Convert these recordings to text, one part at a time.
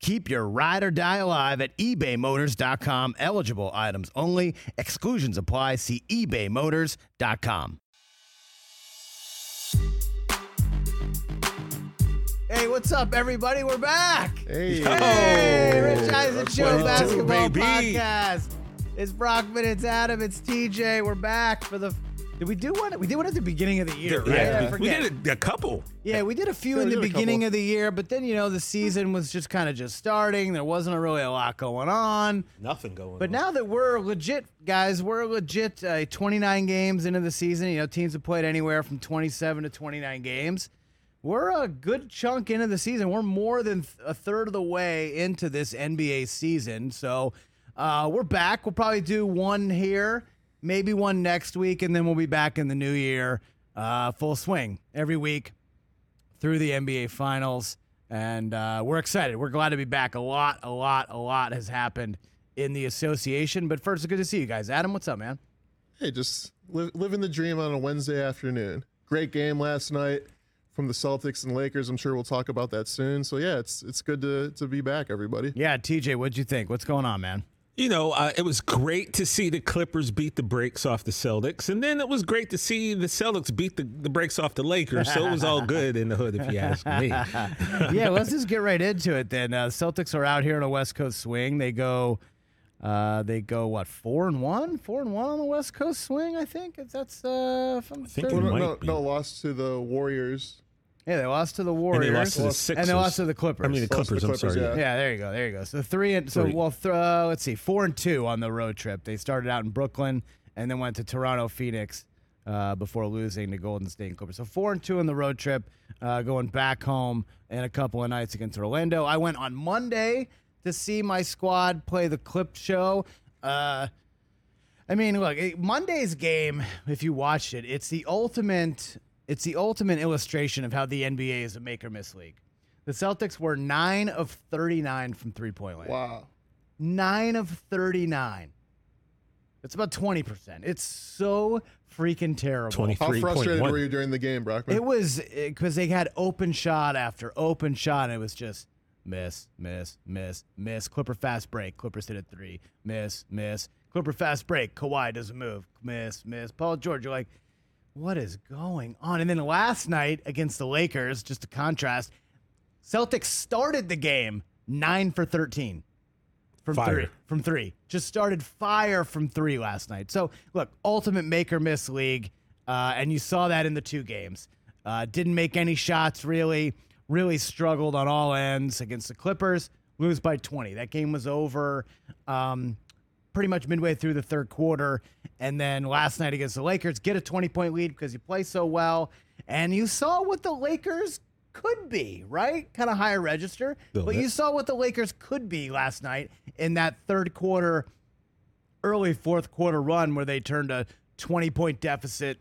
Keep your ride or die alive at ebaymotors.com. Eligible items only. Exclusions apply. See ebaymotors.com. Hey, what's up, everybody? We're back. Hey, Hey, Rich Eisen Show do, Basketball baby? Podcast. It's Brockman, it's Adam, it's TJ. We're back for the. Did we do one? We did one at the beginning of the year, right? I Yeah, we forget. did a, a couple. Yeah, we did a few Yeah, in we the did a beginning couple. of the year, but then you know the season was just kind of just starting. There wasn't really a lot going on. Nothing going on. But on. now that we're legit, guys, we're legit. Uh, 29 games into the season. You know, teams have played anywhere from 27 to 29 games. We're a good chunk into the season. We're more than th- a third of the way into this NBA season. So uh, we're back. We'll probably do one here, maybe one next week, and then we'll be back in the new year, uh, full swing every week through the NBA Finals, and uh, we're excited. We're glad to be back. A lot, a lot, a lot has happened in the association. But first, it's good to see you guys. Adam, what's up, man? Hey, just li- living the dream on a Wednesday afternoon. Great game last night from the Celtics and Lakers. I'm sure we'll talk about that soon. So yeah, it's it's good to to be back, everybody. Yeah, TJ, what'd you think? What's going on, man? You know, uh, it was great to see the Clippers beat the brakes off the Celtics, and then it was great to see the Celtics beat the, the brakes off the Lakers. So it was all good in the hood, if you ask me. yeah, let's just get right into it then. Uh, Celtics are out here on a West Coast swing. They go, uh, they go what four and one, four and one on the West Coast swing. I think that's uh, from think Well, it no, might no, be. no loss to the Warriors. Yeah, they lost to the And Warriors they lost to the And Sixers. and they lost to the Clippers. I mean, the Lost to Clippers. the I'm Clippers, sorry. yeah. Yeah, there you go. There you go. So three and so Three. well, th- uh, let's see, four and two on the road trip. They started out in Brooklyn and then went to Toronto, Phoenix, uh, before losing to Golden State and Clippers. So four and two on the road trip, uh, going back home and a couple of nights against Orlando. I went on Monday to see my squad play the Clip Show. Uh, I mean, look, Monday's game. If you watched it, it's the ultimate. It's the ultimate illustration of how the NBA is a make or miss league. The Celtics were nine of thirty-nine from three-point land. Wow. Nine of thirty-nine. It's about twenty percent. It's so freaking terrible. Twenty How three point frustrated were you during the game, Brockman? It was eh, because they had open shot after open shot, and it was just miss, miss, miss, miss. Clipper fast break. Clippers hit a three. Miss, miss. Clipper fast break. Kawhi doesn't move. Miss, miss. Paul George, you're like, what is going on? And then last night against the Lakers, just a contrast, Celtics started the game nine for 13 from Fire. three. From three. Just started fire from three last night. So, look, ultimate make or miss league. Uh, and you saw that in the two games. Uh, didn't make any shots really. Really struggled on all ends against the Clippers. Lose by 20. That game was over um, pretty much midway through the third quarter. And then last night against the Lakers, get a 20 point lead because you play so well. And you saw what the Lakers could be, right? Kind of higher register. But bit. you saw what the Lakers could be last night in that third quarter, early fourth quarter run where they turned a 20 point deficit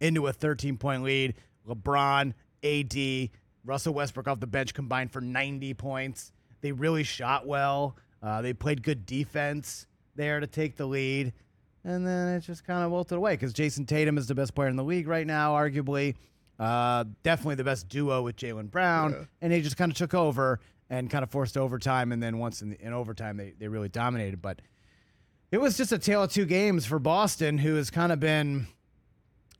into a 13 point lead. LeBron, AD, Russell Westbrook off the bench combined for 90 points. They really shot well. Uh, they played good defense there to take the lead. And then it just kind of wilted away because Jayson Tatum is the best player in the league right now, arguably. Uh, definitely the best duo with Jaylen Brown. Yeah. And they just kind of took over and kind of forced overtime. And then once in, in overtime, they, they really dominated. But it was just a tale of two games for Boston, who has kind of been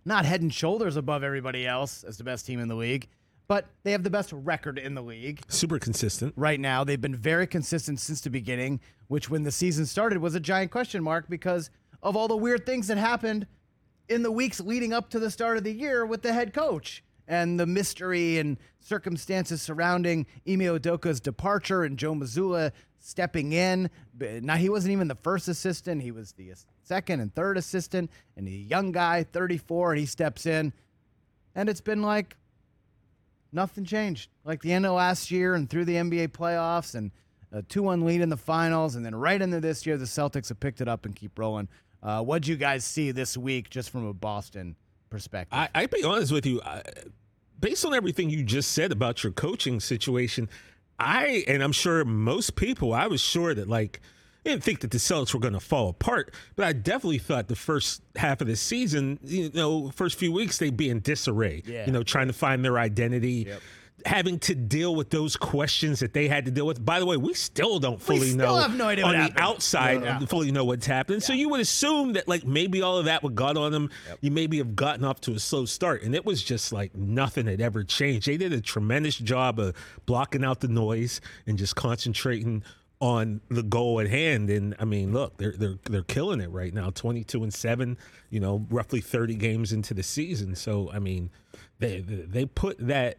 not head and shoulders above everybody else as the best team in the league, but they have the best record in the league Super consistent. right now. They've been very consistent since the beginning, which when the season started was a giant question mark because of all the weird things that happened in the weeks leading up to the start of the year with the head coach and the mystery and circumstances surrounding Ime Udoka's departure and Joe Mazzulla stepping in. Now he wasn't even the first assistant; he was the second and third assistant, and the young guy, 34, and he steps in, and it's been like nothing changed. Like the end of last year and through the NBA playoffs, and a 2 1 lead in the finals. And then right into this year, the Celtics have picked it up and keep rolling. Uh, what'd you guys see this week just from a Boston perspective? I, I'd be honest with you. I, based on everything you just said about your coaching situation, I, and I'm sure most people, I was sure that like, I didn't think that the Celtics were going to fall apart, but I definitely thought the first half of the season, you know, first few weeks they'd be in disarray. Yeah. You know, trying to find their identity, Yep. having to deal with those questions that they had to deal with. By the way, we still don't fully still know have no idea on the happened. outside Yeah. fully know what's happening. So you would assume that like maybe all of that would got on them. You maybe have gotten off to a slow start, and it was just like nothing had ever changed. They did a tremendous job of blocking out the noise and just concentrating on the goal at hand. And I mean, look, they're they're they're killing it right now. Twenty two and seven. You know, roughly thirty games into the season. So I mean, they they put that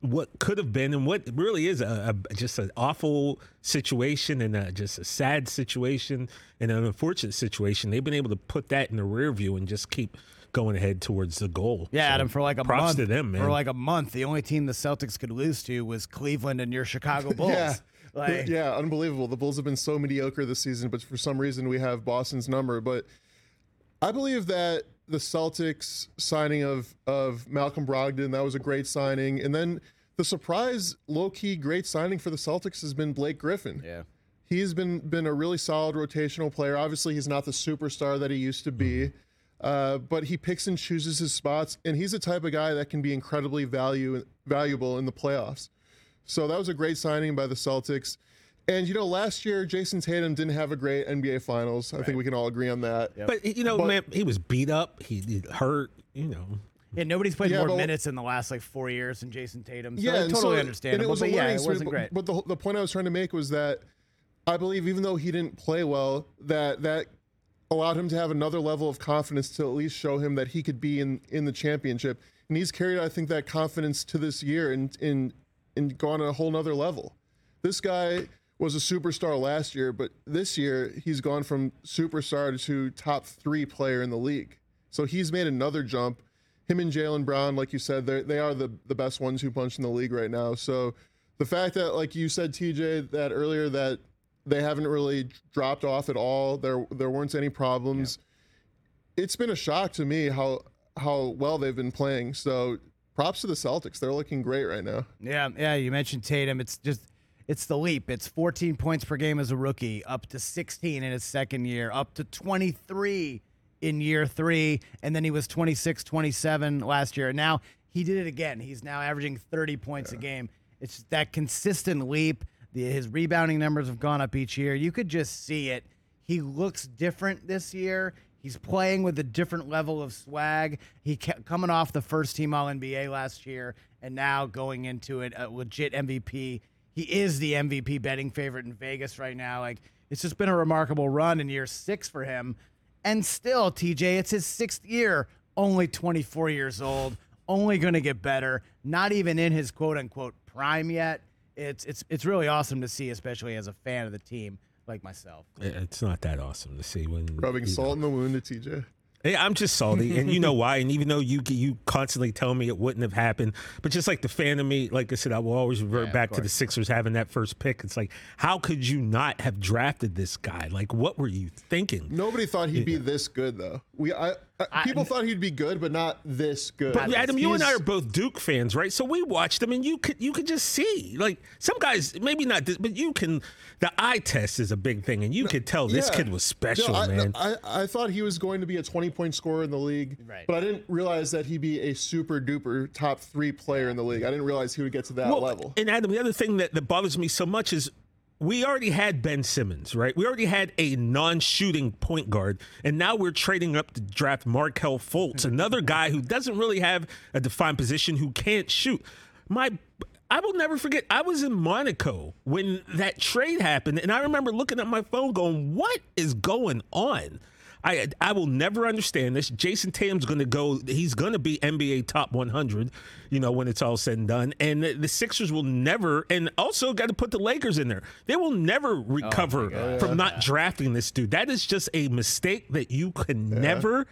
what could have been and what really is a, a just an awful situation and a, just a sad situation and an unfortunate situation. They've been able to put that in the rear view and just keep going ahead towards the goal. Yeah, So Adam, for like a props month. to them, man. For like a month, the only team the Celtics could lose to was Cleveland and your Chicago Bulls. Yeah. Like, yeah, unbelievable. The Bulls have been so mediocre this season, but for some reason we have Boston's number. But I believe that the Celtics signing of of Malcolm Brogdon that was a great signing, and then the surprise, low key, great signing for the Celtics has been Blake Griffin. Yeah. He's been been a really solid rotational player. Obviously, he's not the superstar that he used to be, uh, but he picks and chooses his spots, and he's the type of guy that can be incredibly value valuable in the playoffs. So that was a great signing by the Celtics. And you know, last year Jayson Tatum didn't have a great NBA Finals. I think we can all agree on that. But you know, But- man, he was beat up. He, he hurt. You know, Yeah, nobody's played Yeah, more but- minutes in the last like four years than Jayson Tatum. So yeah, yeah, totally so- understandable. And but yeah, it wasn't great. But, but the, the point I was trying to make was that I believe even though he didn't play well, that that allowed him to have another level of confidence to at least show him that he could be in in the championship. And he's carried, I think, that confidence to this year and in and gone a whole nother level. This guy was a superstar last year, but this year he's gone from superstar to top three player in the league. So he's made another jump. Him and Jaylen Brown, like you said, they they are the the best ones who punch in the league right now. So the fact that, like you said, TJ, that earlier that they haven't really dropped off at all. There there weren't any problems. It's been a shock to me how how well they've been playing. So props to the Celtics. They're looking great right now. Yeah, yeah. You mentioned Tatum. It's just it's the leap. It's 14 points per game as a rookie, up to 16 in his second year, up to 23 in year three, and then he was 26, 27 last year. And now he did it again. He's now averaging 30 points a game. It's that consistent leap. The, his rebounding numbers have gone up each year. You could just see it. He looks different this year. He's playing with a different level of swag. He kept coming off the first team All NBA last year, and now going into it a legit MVP. He is the MVP betting favorite in Vegas right now. Like it's just been a remarkable run in year six for him, and still, TJ, it's his sixth year. Only 24 years old. Only going to get better. Not even in his quote unquote prime yet. It's it's it's really awesome to see, especially as a fan of the team like myself. it's not that awesome to see when Rubbing you know, salt in the wound to TJ. Hey, I'm just salty, and you know why. And even though you you constantly tell me it wouldn't have happened, but just like the fan of me, like I said, I will always revert Yeah, back to the. Sixers having that first pick. It's like, how could you not have drafted this guy? Like, what were you thinking? Nobody thought he'd be this good though. We I, I, people thought he'd be good, but not this good. But Adam, you and I are both Duke fans, right? So we watched him, and you could you could just see like some guys, maybe not this, but you can. The eye test is a big thing, and you could tell this Yeah. kid was special, No, I, man. I, I thought he was going to be a 20 point scorer in the league, Right. but I didn't realize that he'd be a super duper top three player in the league. I didn't realize he would get to that Well, level. And Adam, the other thing that, that bothers me so much is we already had Ben Simmons, right? We already had a non-shooting point guard, and now we're trading up to draft Markelle Fultz, mm-hmm. another guy who doesn't really have a defined position, who can't shoot. My I will never forget. I was in Monaco when that trade happened, and I remember looking at my phone, going, "What is going on?" I I will never understand this. Jayson Tatum's going to go. He's going to be NBA top 100. You know when it's all said and done. And the, the Sixers will never. And also got to put the Lakers in there. They will never oh recover from not drafting this dude. That is just a mistake that you can never,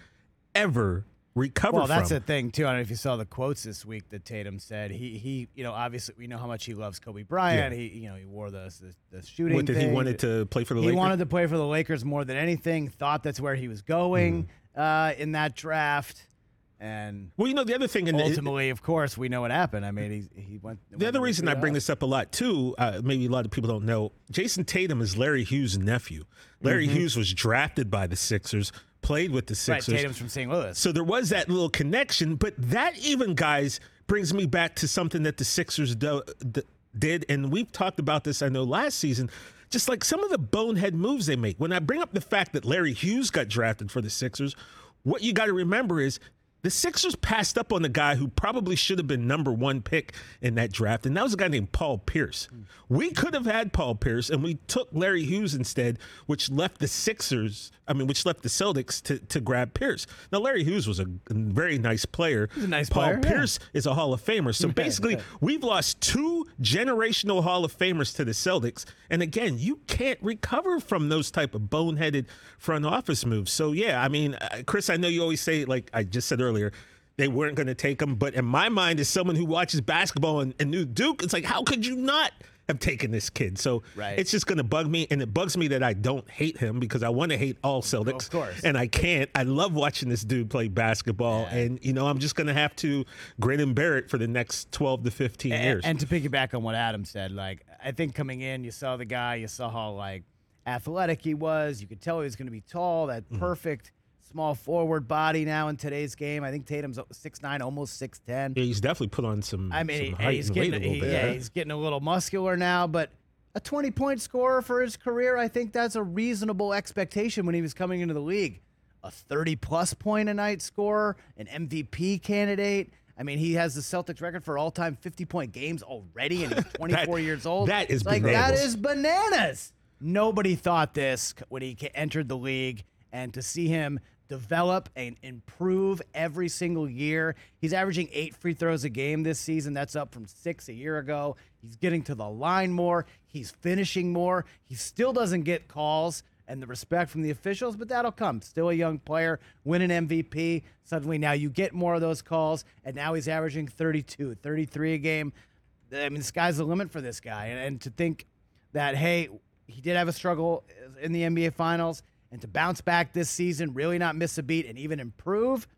ever recover Well, that's from. the thing too. I don't know if you saw the quotes this week that Tatum said. He he, you know, obviously we know how much he loves Kobe Bryant. Yeah. He you know he wore the the, the shooting. What did he wanted to play for the Lakers? He Lakers? wanted to play for the Lakers more than anything. Thought that's where he was going Mm-hmm. uh, in that draft, and well, you know the other thing, and it- ultimately, of course, we know what happened. I mean, he he went. The other reason I bring this up a lot too, uh, maybe a lot of people don't know, Jayson Tatum is Larry Hughes' nephew. Larry Hughes was drafted by the Sixers, played with the Mm-hmm. Right, Sixers. Tatum's from St. Louis. So there was that little connection, but that even, guys, brings me back to something that the Sixers do, d- did, and we've talked about this. I know last season, just like some of the bonehead moves they make. When I bring up the fact that Larry Hughes got drafted for the Sixers, what you got to remember is the Sixers passed up on the guy who probably should have been number one pick in that draft, and that was a guy named Paul Pierce. We could have had Paul Pierce, and we took Larry Hughes instead, which left the Sixers, I mean, which left the Celtics to, to grab Pierce. Now, Larry Hughes was a very nice player. He's a nice Paul player, yeah. Pierce is a Hall of Famer. So basically, we've lost two generational Hall of Famers to the Celtics. And again, you can't recover from those type of boneheaded front office moves. So yeah, I mean, uh, Chris, I know you always say, like I just said earlier, they weren't going to take him. But in my mind, as someone who watches basketball and, and knew Duke, it's like, how could you not? Have taken this kid, so Right. it's just going to bug me, and it bugs me that I don't hate him because I want to hate all Celtics, Of course. and I can't. I love watching this dude play basketball, and you know I'm just going to have to grin and bear it for the next 12 to 15 and, years. and to piggyback on what Adam said, like I think coming in, you saw the guy, you saw how like athletic he was. You could tell he was going to be tall. That Mm-hmm. perfect small forward body now in today's game. I think Tatum's six nine, almost six ten. yeah, he's definitely put on some. I mean, some he's getting a little he- bit. yeah, right? he's getting a little muscular now, but a 20 point scorer for his career, I think that's a reasonable expectation when he was coming into the league. A 30 plus point a night scorer, an MVP candidate. I mean, he has the Celtics record for all time 50 point games already, and he's 24 years old. that is like bananas. is bananas. Nobody thought this when he entered the league, and to see him develop and improve every single year. He's averaging eight free throws a game this season. That's up from six a year ago. He's getting to the line more. He's finishing more. He still doesn't get calls and the respect from the officials, but that'll come. Still a young player, win an MVP. Suddenly now you get more of those calls, and now he's averaging 32, 33 a game. I mean, the sky's the limit for this guy. And, and to think that, hey, he did have a struggle in the NBA Finals, and to bounce back this season, really not miss a beat, and even improve,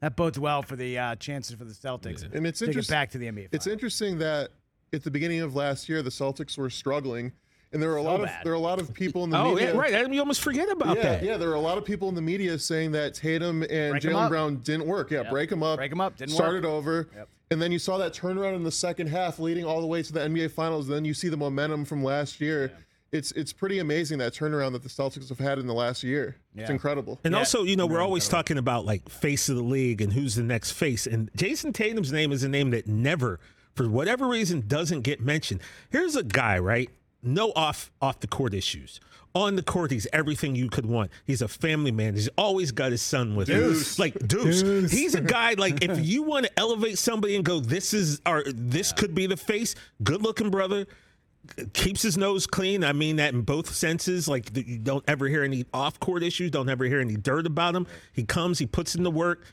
that bodes well for the uh, chances for the Celtics And it's to get interesting. back to the NBA Finals. It's interesting that at the beginning of last year, the Celtics were struggling, and there were a lot bad. of there are a lot of people in the Oh, media. yeah, right. You almost forget about Yeah, that. yeah, there were a lot of people in the media saying that Tatum and Jaylen. Brown didn't work. Yeah, break them up. Break 'em up, didn't Start work. it over. And then you saw that turnaround in the second half, leading all the way to the NBA Finals. Then you see the momentum from last year. It's it's pretty amazing that turnaround that the Celtics have had in the last year. It's incredible. And Yeah, also, you know, we're always talking about like face of the league and who's the next face. And Jayson Tatum's name is a name that never, for whatever reason, doesn't get mentioned. Here's a guy, right? No off off the court issues. On the court, he's everything you could want. He's a family man. He's always got his son with him. Deuce. Like Deuce. He's a guy like if you want to elevate somebody and go, this is or this could be the face. Good looking brother keeps his nose clean. I mean that in both senses. Like you don't ever hear any off-court issues. Don't ever hear any dirt about him. He comes, he puts in the work.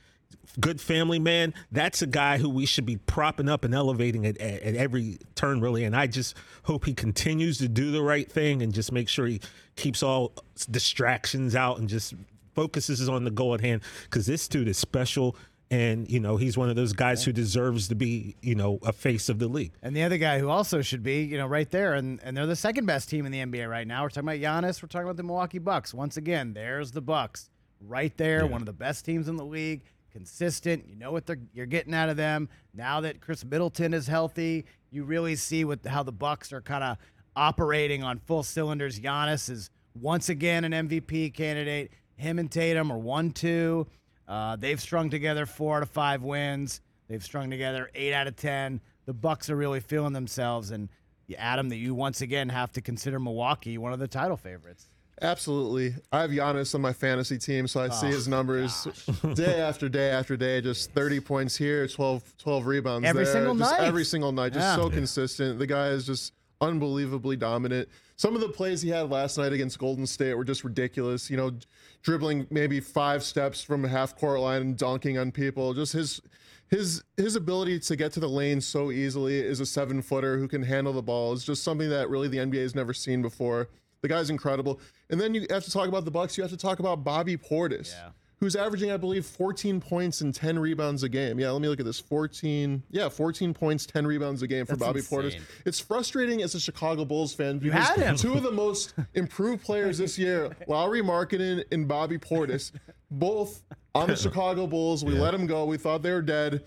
Good family man. That's a guy who we should be propping up and elevating at, at, at every turn, really. And I just hope he continues to do the right thing and just make sure he keeps all distractions out and just focuses on the goal at hand. Because this dude is special. And, you know, he's one of those guys who deserves to be, you know, a face of the league. And the other guy who also should be, you know, right there, and, and they're the second best team in the NBA right now. We're talking about Giannis. We're talking about the Milwaukee Bucks. Once again, there's the Bucks right there, one of the best teams in the league, consistent. You know what they're you're getting out of them. Now that Khris Middleton is healthy, you really see what how the Bucks are kind of operating on full cylinders. Giannis is once again an MVP candidate. Him and Tatum are one two. Uh, they've strung together four out of five wins. They've strung together eight out of ten. The Bucks are really feeling themselves, and Adam, that you once again have to consider Milwaukee one of the title favorites. Absolutely. I have Giannis on my fantasy team, so I see Oh, his numbers day after day after day. Just 30 points here, 12, 12 rebounds Every there. single just night. Every single night. Just Yeah. so consistent. The guy is just unbelievably dominant. Some of the plays he had last night against Golden State were just ridiculous. You know, dribbling maybe five steps from a half court line and dunking on people. Just his his his ability to get to the lane so easily is a seven footer who can handle the ball is just something that really the NBA has never seen before. The guy's incredible. And then you have to talk about the Bucks. You have to talk about Bobby Portis. Yeah who's averaging, I believe, 14 points and 10 rebounds a game. Yeah, let me look at this. 14, yeah, 14 points, 10 rebounds a game for That's Bobby insane. Portis. It's frustrating as a Chicago Bulls fan because two of the most improved players this year, Lauri Markkanen and Bobby Portis, both on the Chicago Bulls. We let them go. We thought they were dead.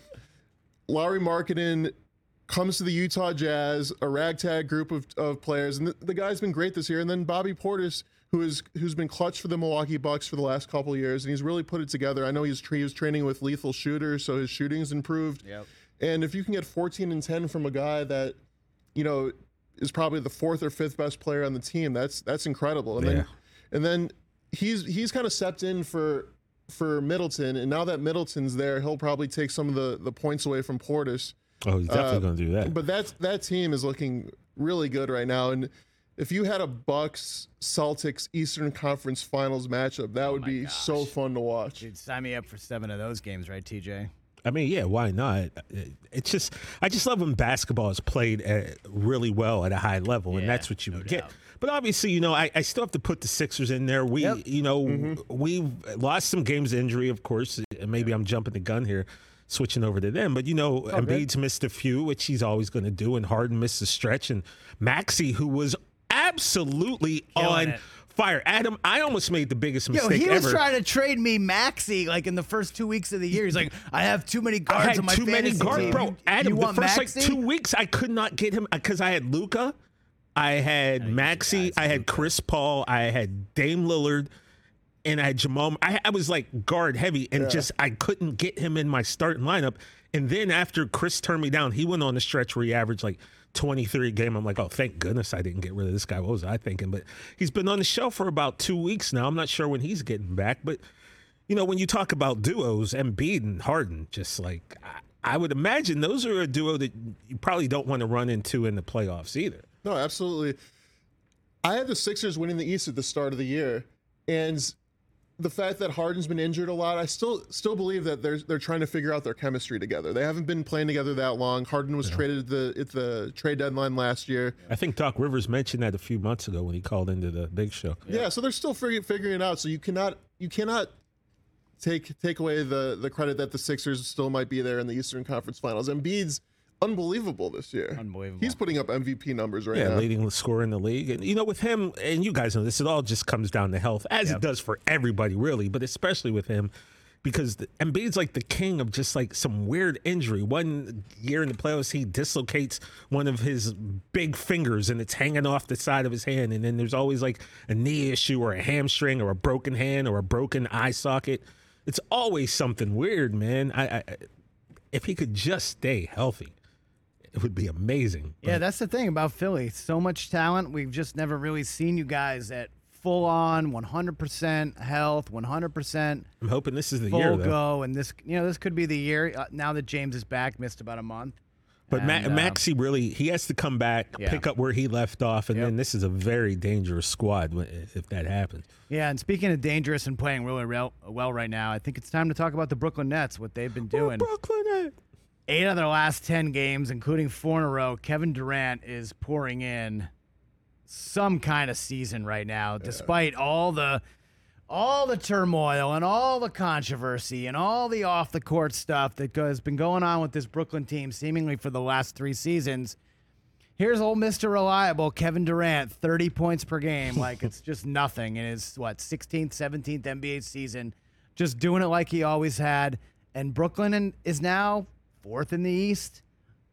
Lauri Markkanen comes to the Utah Jazz, a ragtag group of, of players, and the, the guy's been great this year. And then Bobby Portis, who is who's been clutch for the Milwaukee Bucks for the last couple of years, and he's really put it together. I know he's tra- he was training with lethal shooters, so his shooting's improved. Yep. And if you can get 14 and 10 from a guy that, you know, is probably the fourth or fifth best player on the team, that's that's incredible. And Yeah. then and then he's he's kind of stepped in for for Middleton, and now that Middleton's there, he'll probably take some of the the points away from Portis. Oh, he's definitely Uh, going to do that. But that that team is looking really good right now, and if you had a Bucks Celtics Eastern Conference Finals matchup, that would my be so fun to watch. Dude, sign me up for seven of those games, right, TJ? I mean, yeah, why not? It's just, I just love when basketball is played at really well at a high level, and that's what you no would get. doubt. But obviously, you know, I, I still have to put the Sixers in there. We, Yep. you know, Mm-hmm. we've lost some games injury, of course. and Maybe I'm jumping the gun here, switching over to them. But, you know, Oh, Embiid's missed a few, which he's always going to do, and Harden missed a stretch. And Maxey, who was absolutely Killing on it. fire. Adam, I almost made the biggest Yo, mistake he was ever. trying to trade me Maxey like in the first two weeks of the year. He's like, I have too many I guards had on my too many fantasy guards, team. bro. You- Adam, you the first Maxey? like two weeks, I could not get him uh, because I had Luka, I had Maxey, I had Chris Paul, I had Dame Lillard, and I had Jamal. I, I was like guard heavy, and just I couldn't get him in my starting lineup. And then after Chris turned me down, he went on a stretch where he averaged like 23 a game. I'm like, oh, thank goodness I didn't get rid of this guy. What was I thinking? But he's been on the show for about two weeks now. I'm not sure when he's getting back, but you know, when you talk about duos, Embiid and Harden, just like I, I would imagine those are a duo that you probably don't want to run into in the playoffs either. No, absolutely. I had the Sixers winning the East at the start of the year, and the fact that Harden's been injured a lot, I still still believe that they're they're trying to figure out their chemistry together. They haven't been playing together that long. Harden was traded at the at the trade deadline last year. I think Doc Rivers mentioned that a few months ago when he called into the big show. Yeah, so they're still figuring figuring it out. So you cannot you cannot take take away the the credit that the Sixers still might be there in the Eastern Conference Finals. Embiid's unbelievable this year. Unbelievable. He's putting up MVP numbers right Yeah, now. leading the score in the league. And you know, with him, and you guys know this, it all just comes down to health, as it does for everybody, really, but especially with him, because the, Embiid's like the king of just like some weird injury. One year in the playoffs, he dislocates one of his big fingers and it's hanging off the side of his hand. And then there's always like a knee issue or a hamstring or a broken hand or a broken eye socket. It's always something weird, man. I, I if he could just stay healthy, it would be amazing. Yeah, that's the thing about Philly. So much talent. We've just never really seen you guys at full on 100% health, 100% I'm hoping this is the full year, though. go. And this, you know, this could be the year. Uh, now that James is back, missed about a month. But Ma- And, uh, Maxey really, he has to come back, Yeah. pick up where he left off, and Yep. then this is a very dangerous squad if that happens. Yeah, and speaking of dangerous and playing really real, well right now, I think it's time to talk about the Brooklyn Nets, what they've been doing. Brooklyn at? Eight of their last 10 games, including four in a row, Kevin Durant is pouring in some kind of season right now, despite all the all the turmoil and all the controversy and all the off the court stuff that has been going on with this Brooklyn team seemingly for the last three seasons. Here's old Mr. Reliable, Kevin Durant, 30 points per game. Like it's just nothing in his, what, 16th, 17th NBA season. Just doing it like he always had. And Brooklyn and- is now fourth in the East.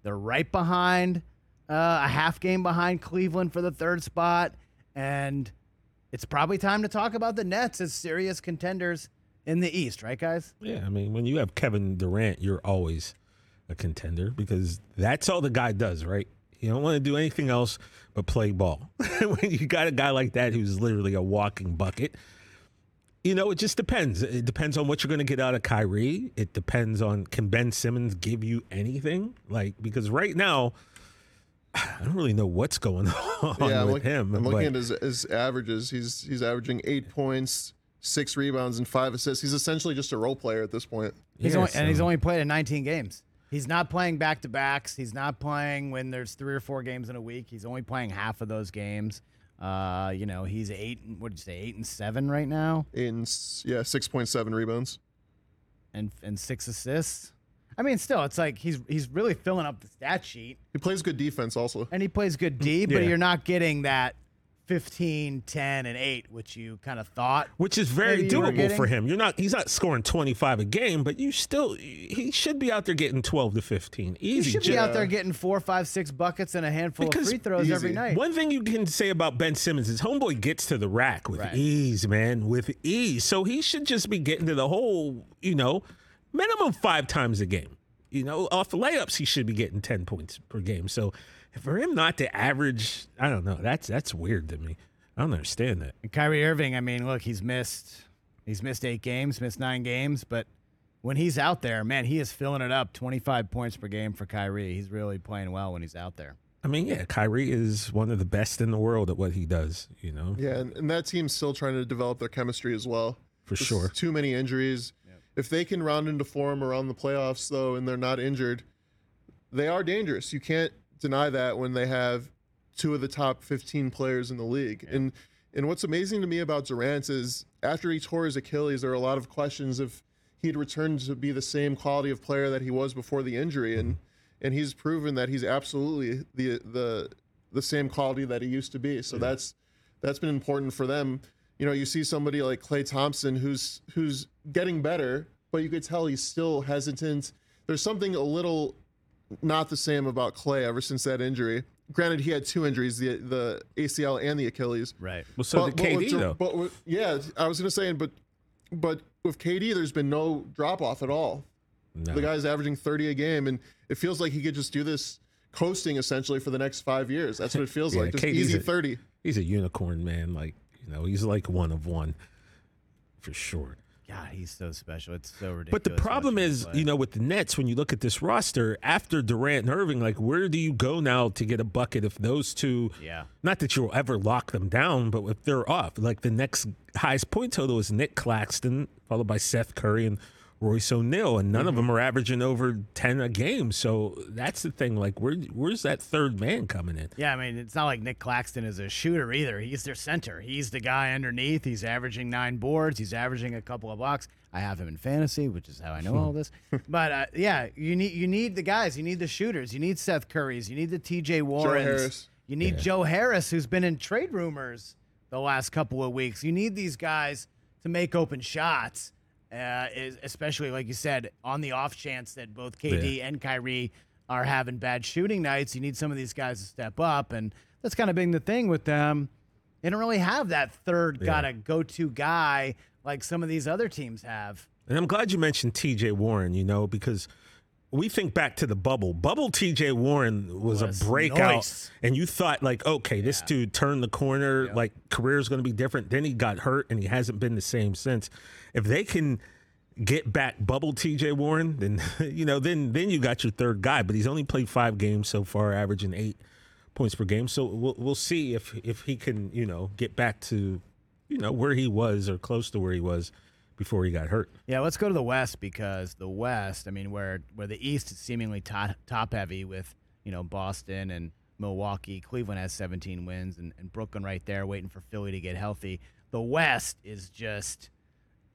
They're right behind, uh, a half game behind Cleveland for the third spot. And it's probably time to talk about the Nets as serious contenders in the East, right, guys? Yeah, I mean, when you have Kevin Durant, you're always a contender because that's all the guy does, right? You don't want to do anything else but play ball. when you got a guy like that who's literally a walking bucket, you know, it just depends. It depends on what you're going to get out of Kyrie. It depends on can Ben Simmons give you anything? Like because right now, I don't really know what's going on yeah, I'm with look- him. I'm but- looking at his, his averages. He's he's averaging eight points, six rebounds, and five assists. He's essentially just a role player at this point. He's Yeah, only, and he's only played in 19 games. He's not playing back to backs. He's not playing when there's three or four games in a week. He's only playing half of those games. Uh, you know, he's eight. What did you say? Eight and seven right now, Eight and yeah, six point seven rebounds. and and six assists. I mean, still, it's like he's he's really filling up the stat sheet, He plays good defense also. and he plays good D. But yeah. you're not getting that 15, 10, and eight, which you kind of thought. which is very Maybe you were doable for him. You're not he's not scoring 25 a game, but you still he should be out there getting 12 to 15. Easy. He should be out there getting four, five, six buckets and a handful Because of free throws every night. One thing you can say about Ben Simmons is homeboy gets to the rack with Right. ease, man, with ease. So he should just be getting to the hole, you know, minimum 5 times a game. You know, off layups he should be getting 10 points per game. So for him not to average, I don't know, that's that's weird to me. I don't understand that. And Kyrie Irving, I mean, look, he's missed he's missed eight games, missed nine games, but when he's out there, man, he is filling it up. Twenty five points per game for Kyrie. He's really playing well when he's out there. I mean, yeah, Kyrie is one of the best in the world at what he does, you know. Yeah, and, and that team's still trying to develop their chemistry as well. For Just sure. Too many injuries. If they can round into form around the playoffs, though, and they're not injured, they are dangerous. You can't deny that when they have two of the top 15 players in the league. And and what's amazing to me about Durant is after he tore his Achilles, there are a lot of questions if he'd returned to be the same quality of player that he was before the injury. And mm-hmm. and he's proven that he's absolutely the the the same quality that he used to be. So that's that's been important for them. You know, you see somebody like Klay Thompson who's who's getting better, but you could tell he's still hesitant. There's something a little not the same about Klay ever since that injury. Granted, he had two injuries: the the ACL and the Achilles. Right. Well, so But- did but with KD though. But with, yeah, I was gonna say, but but with KD, there's been no drop off at all. No. The guy's averaging 30 a game, and it feels like he could just do this coasting essentially for the next five years. That's what it feels Yeah, like. Just KD's easy a- 30. He's a unicorn, man. Like you know, he's like one of one, for sure. God, he's so special. It's so ridiculous. But the problem is, play. you know, with the Nets, when you look at this roster after Durant and Irving, like where do you go now to get a bucket if those two? Yeah. Not that you'll ever lock them down, but if they're off, like the next highest point total is Nick Claxton, followed by Seth Curry and Royce O'Neale, and none of them are averaging over ten a game. So that's the thing. Like, where where's that third man coming in? Yeah, I mean, it's not like Nick Claxton is a shooter either. He's their center. He's the guy underneath. He's averaging nine boards. He's averaging a couple of blocks. I have him in fantasy, which is how I know all this. But uh, yeah, you need you need the guys. You need the shooters. You need Seth Curry's. You need the T.J. Warrens. You need Joe Harris, who's been in trade rumors the last couple of weeks. You need these guys to make open shots, uh, is- especially like you said, on the off chance that both KD and Kyrie are having bad shooting nights. You need some of these guys to step up, and that's kind of been the thing with them. They don't really have that third gotta go to guy like some of these other teams have. And I'm glad you mentioned TJ Warren, you know, because we think back to the bubble. Bubble TJ Warren was, Was a breakout. nice. And you thought, like, okay, this dude turned the corner, like, career is going to be different. Then he got hurt and he hasn't been the same since. If they can get back bubble TJ Warren, then, you know, then then you got your third guy. But he's only played five games so far, averaging eight points per game. So we'll, we'll see if, if he can, you know, get back to, you know, where he was or close to where he was before he got hurt. Yeah, let's go to the West because the West, I mean, where where the East is seemingly top, top heavy with you know Boston and Milwaukee, Cleveland has 17 wins, and, and Brooklyn right there waiting for Philly to get healthy. The West is just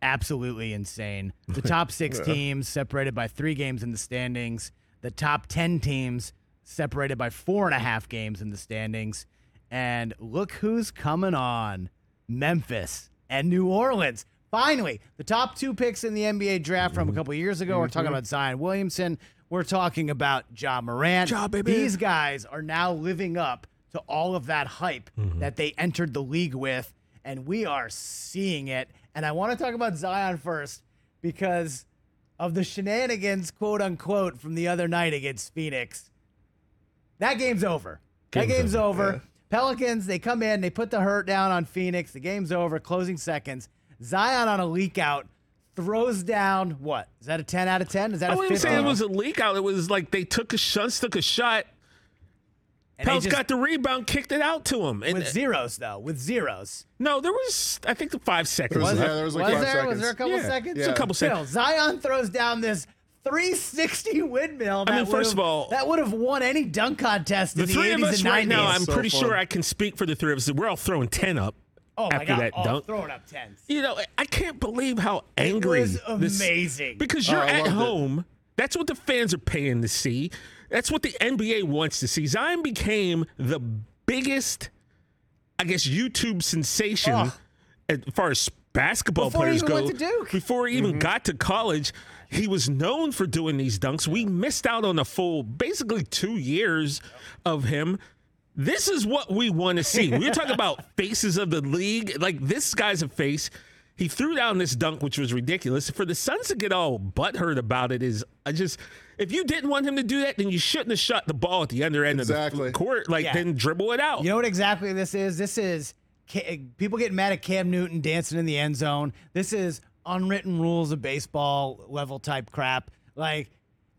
absolutely insane. The top six teams separated by three games in the standings. The top 10 teams separated by four and a half games in the standings. And look who's coming on Memphis and New Orleans. Finally, the top two picks in the NBA draft from a couple years ago. We're talking mm-hmm. about Zion Williamson. We're talking about Ja Morant. Ja, baby. These guys are now living up to all of that hype mm-hmm. that they entered the league with, and we are seeing it. And I want to talk about Zion first because of the shenanigans, quote unquote, from the other night against Phoenix. That game's over. that Game's game's over, over. Pelicans, they come in, they put the hurt down on Phoenix. The game's over, closing seconds. Zion on a leak out throws down what? Is that a 10 out of 10? Is that I a wouldn't 15? say it was a leak out. It was like they took a shot, took a shot, And they Pels got the rebound, kicked it out to him. And with zeros though, with zeros. no, there was I think the five seconds. was- yeah, there was like was five there? Was there a couple Yeah, seconds? it's a couple Still, seconds. Zion throws down this 360 windmill. That mean, first of all- that would have won any dunk contest the in the, three 80s of us and 90s. right now, I'm So pretty fun. sure I can speak for the three of us. We're all throwing ten up oh my after god, that oh, dunk. throwing up tens. You know, I can't believe how angry was this- amazing. because Oh, you're I at loved it. home. That's what the fans are paying to see. That's what the NBA wants to see. Zion became the biggest, I guess, YouTube sensation Oh. as far as basketball Before he players even go. went to Duke. Before he even mm-hmm. got to college, he was known for doing these dunks. We missed out on a full, basically two years of him. This is what we want to see. We're talking about faces of the league. Like this guy's a face. He threw down this dunk, which was ridiculous. For the Suns to get all butthurt about it is, I just, if you didn't want him to do that, then you shouldn't have shot the ball at the other end of the court. Like, Yeah. then dribble it out. You know what exactly this is? This is people getting mad at Cam Newton dancing in the end zone. This is unwritten rules of baseball level type crap. Like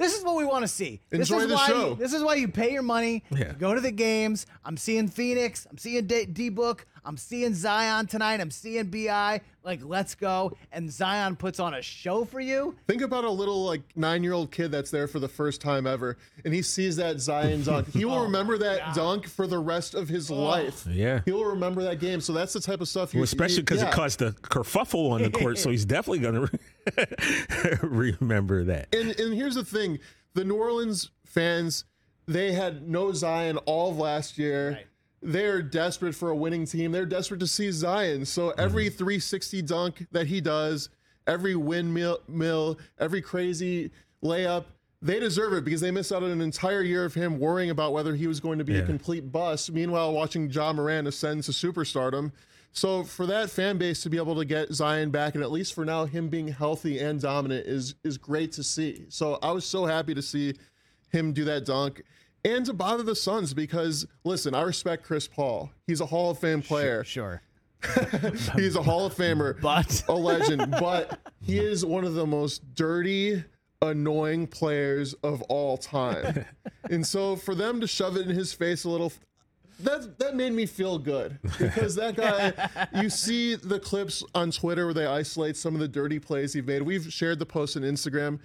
this is what we want to see. This Enjoy is the why show. this is why you pay your money. Yeah. You go to the games. I'm seeing Phoenix. I'm seeing D, D Book. I'm seeing Zion tonight. I'm seeing BI. Like let's go. And Zion puts on a show for you. Think about a little like nine year old kid that's there for the first time ever, and he sees that Zion dunk. He Oh will remember that dunk for the rest of his life. Yeah. he will remember that game. So that's the type of stuff you, Well, especially because yeah. it caused a kerfuffle on the court, so he's definitely going to remember that. And and here's the thing: the New Orleans fans, they had no Zion all of last year. Right. They're desperate for a winning team. They're desperate to see Zion. So mm-hmm. every 360 dunk that he does, every windmill, mill, every crazy layup, they deserve it because they missed out on an entire year of him worrying about whether he was going to be a complete bust. Meanwhile, watching John Moran ascend to superstardom. So for that fan base to be able to get Zion back, and at least for now, him being healthy and dominant is is great to see. So I was so happy to see him do that dunk. And to bother the Suns because listen, I respect Chris Paul. He's a Hall of Fame player. Sure. He's a Hall of Famer, But- a legend. But he is one of the most dirty, annoying players of all time. And so for them to shove it in his face a little, that that made me feel good because that guy. you see the clips on Twitter where they isolate some of the dirty plays he made. We've shared the post on Instagram.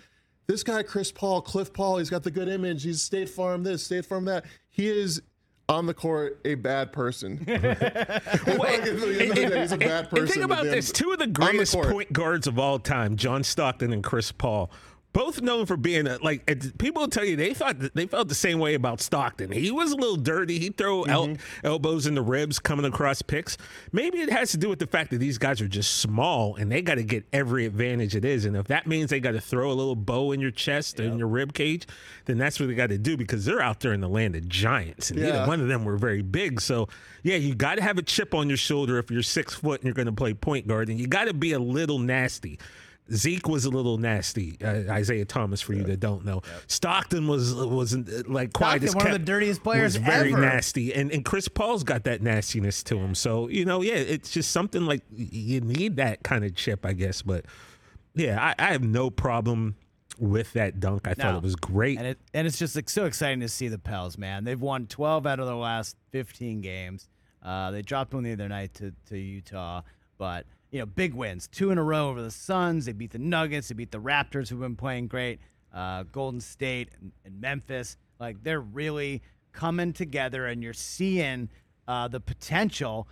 This guy, Chris Paul, Cliff Paul, he's got the good image. He's State Farm this, State Farm that. He is on the court a bad person. Like, at the end of the day, he's a bad And think about this: two of the greatest court. point guards of all time, John Stockton and Chris Paul, both known for being a, like people tell you they thought they felt the same way about Stockton. He was a little dirty. He'd throw Mm-hmm. elbows in the ribs coming across picks. Maybe it has to do with the fact that these guys are just small and they got to get every advantage it is. And if that means they got to throw a little bow in your chest or in your rib cage, then that's what they got to do because they're out there in the land of giants, and neither one of them were very big. So yeah, you got to have a chip on your shoulder if you're six foot and you're going to play point guard, and you got to be a little nasty. Zeke was a little nasty. Uh, Isaiah Thomas, for you that don't know, Stockton was wasn't uh, like quite Stockton, as one of the dirtiest players was very ever. nasty, and and Chris Paul's got that nastiness to him. So you know, yeah, it's just something like you need that kind of chip, I guess. But yeah, I, I have no problem with that dunk. I thought it was great. And it and it's just like so exciting to see the Pels, man. They've won 12 out of their last 15 games. Uh, they dropped one the other night to, to Utah, but you know, big wins, two in a row over the Suns. They beat the Nuggets. They beat the Raptors, who've been playing great. Uh, Golden State and, and Memphis, like they're really coming together, and you're seeing uh, the potential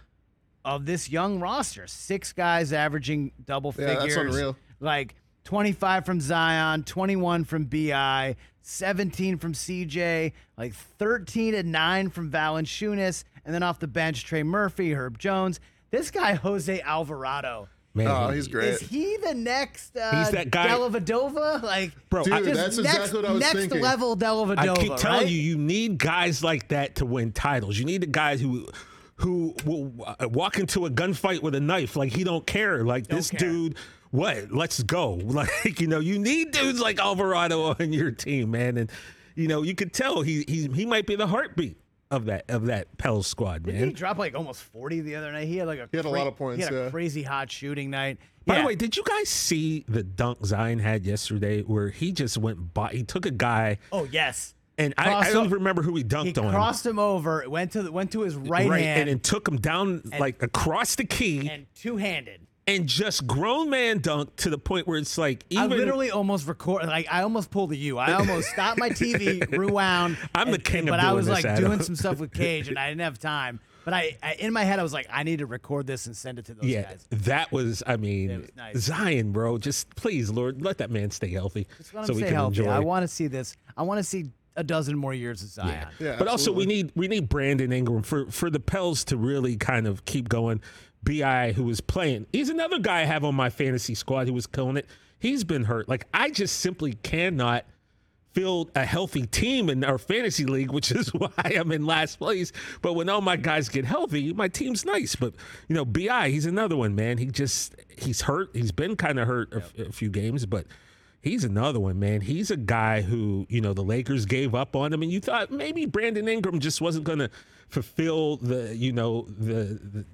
of this young roster. Six guys averaging double Yeah, that's figures. unreal. Like 25 from Zion, 21 from BI, 17 from CJ, like 13 and 9 from Valanciunas, and then off the bench, Trey Murphy, Herb Jones. This guy, Jose Alvarado. Man, Oh, he's great. Is he the next uh, He's that guy- Dellavedova? Like, Bro, Dude, I- just that's next, exactly what I was next thinking. level Dellavedova. I keep telling right? you, you need guys like that to win titles. You need the guys who who will walk into a gunfight with a knife like he don't care. Like this care. dude, what? Let's go. Like you know, you need dudes like Alvarado on your team, man. And you know, you could tell he he he might be the heartbeat of that of that Pels squad, Didn't man. he dropped like almost 40 the other night? He had like a He had a lot of points, He had a crazy hot shooting night. By Yeah. the way, did you guys see the dunk Zion had yesterday where he just went by? He took a guy oh yes, and I, I don't o- remember who he He dunked on. crossed him over, went to the, went to his right, right, hand, and then took him down like across the key, and two handed. And just grown man dunk to the point where it's like I literally almost record like I almost pulled a U. I almost stopped my TV, rewound. I'm the and- king of but I was this, like Adam. doing some stuff with Cage, and I didn't have time. But I, I in my head I was like, I need to record this and send it to those yeah, guys. that was. I mean, was nice. Zion, bro. Just please, Lord, let that man stay healthy so we can healthy. enjoy. I want to see this. I want to see a dozen more years of Zion. Yeah. Yeah, but also we need we need Brandon Ingram for for the Pels to really kind of keep going. BI who was playing, he's another guy I have on my fantasy squad who was killing it. He's been hurt. Like I just simply cannot field a healthy team in our fantasy league, which is why I'm in last place. But when all my guys get healthy, my team's nice. But you know, BI, he's another one, man. He just he's hurt. He's been kind of hurt a few games, but He's another one, man. He's a guy who, you know, the Lakers gave up on him, and you thought maybe Brandon Ingram just wasn't going to fulfill the, you know, the, the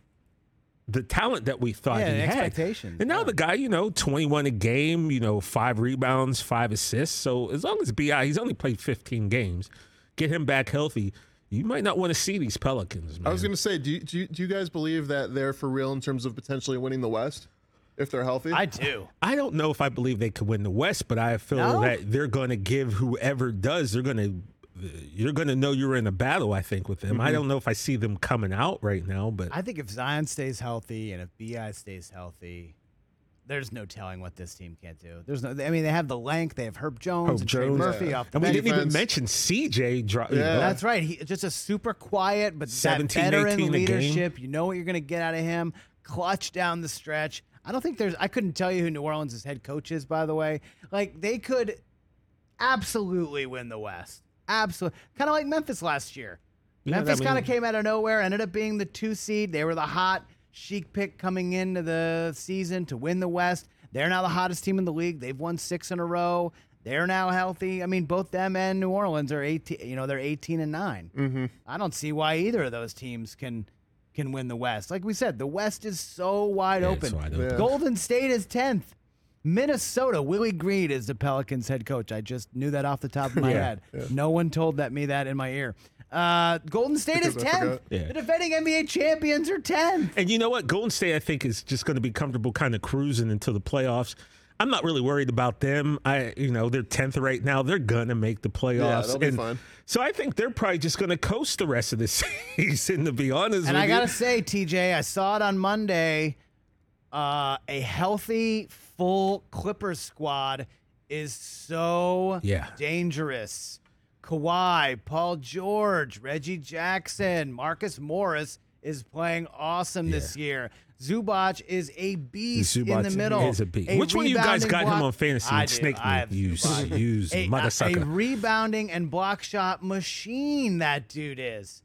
the talent that we thought Yeah, he had. expectations, And now yeah. the guy, you know, 21 a game, you know, five rebounds, five assists. So as long as BI, he's only played 15 games, get him back healthy. You might not want to see these Pelicans, man. I was going to say, do you, do you do you guys believe that they're for real in terms of potentially winning the West if they're healthy? I do. I don't know if I believe they could win the West, but I feel No? that they're going to give whoever does. They're going to. You're going to know you're in a battle. I think with them. I mm-hmm. don't know if I see them coming out right now, but I think if Zion stays healthy and if BI stays healthy, there's no telling what this team can't do. There's no. I mean, they have the length. They have Herb Jones Herb and Trey Jones. Murphy Yeah. off the and we didn't even mention CJ. Dro- you Yeah. know, That's right. He just a super quiet, but 17, that veteran 18 a leadership. You know what you're going to get out of him. Clutch down the stretch. I don't think there's. I couldn't tell you who New Orleans' head coach is. By the way, like they could absolutely win the West. Absolutely, kind of like Memphis last year. Yeah, Memphis kind of came out of nowhere, ended up being the two seed. They were the hot chic pick coming into the season to win the West. They're now the hottest team in the league. They've won six in a row. They're now healthy. I mean, both them and New Orleans are 18. You know, they're 18 and 9 Mm-hmm. I don't see why either of those teams can can win the West. Like we said, the West is so wide Yeah, open. wide open. Yeah. Golden State is 10th. Minnesota, Willie Green is the Pelicans head coach. I just knew that off the top of my Yeah. head. No one told that me that in my ear. Uh, Golden State is 10th. Yeah. The defending NBA champions are 10th. And you know what? Golden State, I think, is just going to be comfortable, kind of cruising until the playoffs. I'm not really worried about them. I, you know, they're tenth right now. They're gonna make the playoffs. Yeah, they'll be and fine. So I think they're probably just gonna coast the rest of the season. To be honest, And with I gotta say, TJ, I saw it on Monday. Uh, a healthy, full Clippers squad is so Yeah. dangerous. Kawhi, Paul George, Reggie Jackson, Marcus Morris is playing awesome this year. Zubac is a beast in the middle. is a beast. Which one of you guys got him on fantasy I and do. snaked I me? You, you a, mother a, a rebounding and block shot machine that dude is.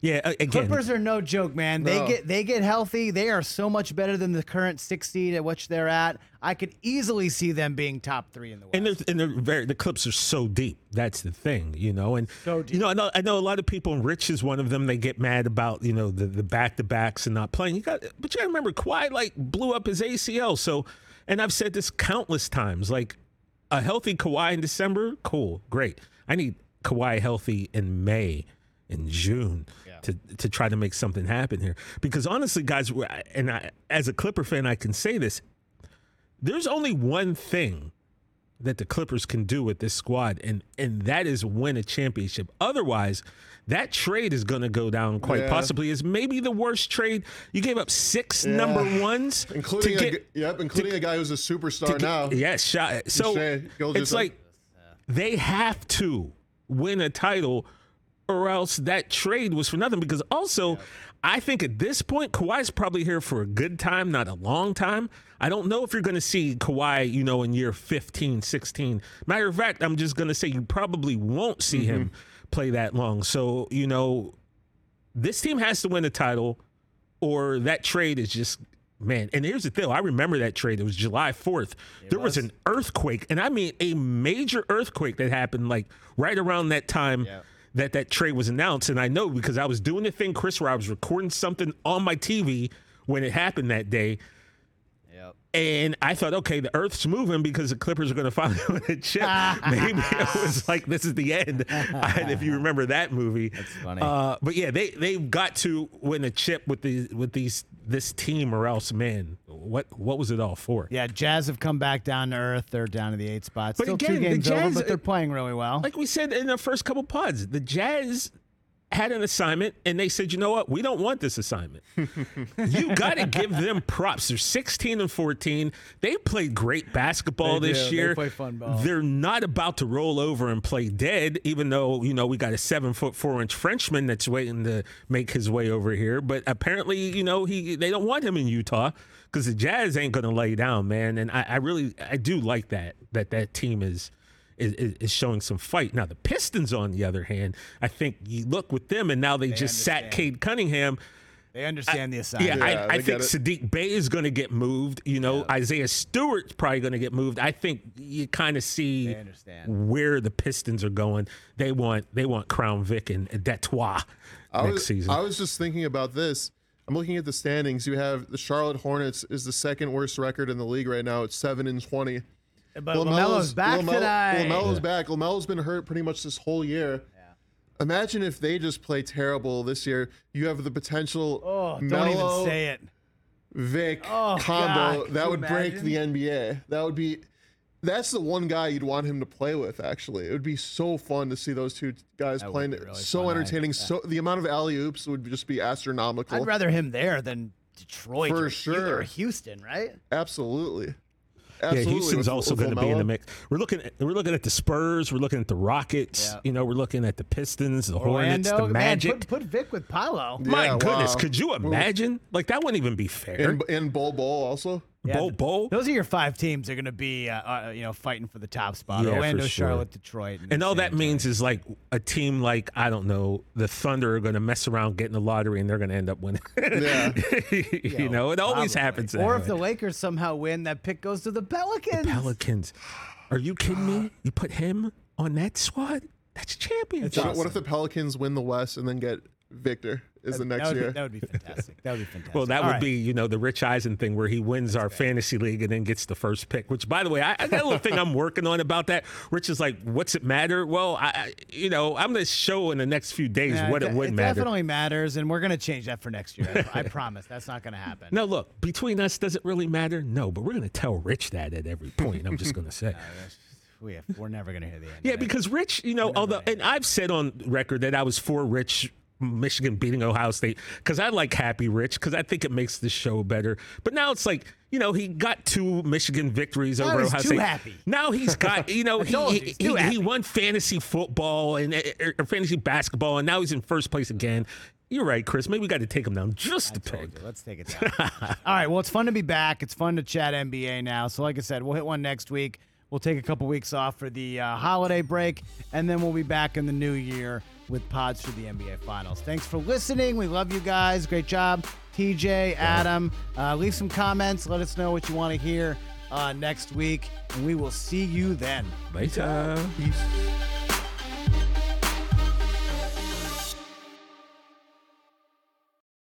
Yeah, a- again, Clippers are no joke, man. They No. get they get healthy. They are so much better than the current six seed at which they're at. I could easily see them being top three in the West. and they're and they're very the clips are so deep. That's the thing, you know. And So you know, I know I know a lot of people, and Rich is one of them. They get mad about you know the the back to backs and not playing. You got, but you got to remember, Kawhi like blew up his ACL. So, and I've said this countless times. Like a healthy Kawhi in December, cool, great. I need Kawhi healthy in May, in June. To, to try to make something happen here because honestly guys and I, as a clipper fan i can say this there's only one thing that the Clippers can do with this squad, and and that is win a championship. Otherwise, that trade is going to go down quite Yeah. possibly as maybe the worst trade. You gave up six number ones, including to a, get, yep, including a guy who's a superstar now. Yes, shot. So it's like they have to win a title, or else that trade was for nothing. Because also, I think at this point, Kawhi's probably here for a good time, not a long time. I don't know if you're going to see Kawhi, you know, in year 15, 16. Matter of fact, I'm just going to say you probably won't see mm-hmm. him play that long. So, you know, this team has to win a title or that trade is just man and here's the thing. i remember that trade it was july 4th there was. an earthquake and i mean a major earthquake that happened like right around that time that that trade was announced and i know because i was doing the thing chris where i was recording something on my tv when it happened that day Yep. And I thought, okay, the Earth's moving because the Clippers are going to finally win a chip. Maybe it was like this is the end. if you remember that movie, that's funny. Uh, but yeah, they they got to win a chip with these with these this team, or else, man, what what was it all for? Yeah, Jazz have come back down to earth. They're down to the eight spot. But Still again, two the games over, but they're playing really well. Like we said in the first couple pods, the Jazz had an assignment and they said, you know what? We don't want this assignment. you got to give them props. They're 16 and 14. They played great basketball They this do. They year. play fun ball. They're not about to roll over and play dead, even though, you know, we got a seven foot four inch Frenchman that's waiting to make his way over here. But apparently, you know, he they don't want him in Utah because the Jazz ain't going to lay down, man. And I, I really, I do like that, that that team is is, is is showing some fight. Now the Pistons, on the other hand, I think you look with them, and now they, just sat understand. Cade Cunningham. They understand the assignment. Yeah, I, I think. Sadiq Bey is going to get moved. You know, Isaiah Stewart's probably going to get moved. I think you kind of see where the Pistons are going. They want they want Crown Vic and Detroit I next was, season. I was just thinking about this. I'm looking at the standings. You have the Charlotte Hornets is the second worst record in the league right now. It's seven and twenty. But LaMelo's back LaMelo- tonight. LaMelo's back. LaMelo's been hurt pretty much this whole year. Imagine if they just play terrible this year. You have the potential oh, don't Melo, even say it. Vic Oh, combo God. That you would break the NBA. That would be. That's the one guy you'd want him to play with. Actually, it would be so fun to see those two guys That playing. really so fun, I- entertaining. So the amount of alley oops would just be astronomical. I'd rather him there than Detroit For or, sure. or Houston, right? Absolutely. Yeah, Houston's with- also going to be in the mix. We're looking at we're looking at the Spurs. We're looking at the Rockets. Yeah. You know, we're looking at the Pistons, the Hornets, Orlando, the man, Magic. put, put Vic with Paolo. My Yeah, goodness, wow. could you imagine? Like that wouldn't even be fair. And, and Bol Bol also. Yeah, Bo Bo. Those are your five teams. They're going to be, uh, uh, you know, fighting for the top spot. Yeah, for Orlando, sure. Charlotte, Detroit, And all that means is like a team like I don't know, the Thunder are going to mess around getting the lottery and they're going to end up winning. Yeah. you know, it always Probably. happens. that Or if the Lakers somehow win, that pick goes to the Pelicans. Pelicans, are you kidding me? You put him on that squad? That's championship. What, what if the Pelicans win the West and then get Victor? Is the that next would, year? Be, that would be fantastic. That would be fantastic. Well, that All would right. be, you know, the Rich Eisen thing where he wins our fantasy league and then gets the first pick. Which, by the way, I, I got a little thing I'm working on about that. Rich is like, "What's it matter?" Well, I, I you know, I'm going to show in the next few days Yeah, what it, de- would it matter. definitely matters, and we're going to change that for next year. I, I promise. That's not going to happen. Now, look, between us, does it really matter? No, but we're going to tell Rich that at every point. I'm just going to say. We have, we're never going to hear the end. Yeah, of because Rich, you know, although, and I've said on record that I was for Rich. Michigan beating Ohio State because I like Happy Rich because I think it makes the show better. But now it's like you know he got two Michigan victories Now over Ohio State. happy. Now he's got you know he, he, he, he won fantasy football and or, or fantasy basketball and now he's in first place again. You're right, Chris. Maybe we got to take him down just a peg. you. Let's take it down. All right. Well, it's fun to be back. It's fun to chat NBA now. So, like I said, we'll hit one next week. We'll take a couple weeks off for the uh, holiday break, and then we'll be back in the new year with pods for the NBA Finals. Thanks for listening. We love you guys. Great job, TJ, Adam. Uh, leave some comments. Let us know what you want to hear uh, next week, and we will see you then. Later. Peace.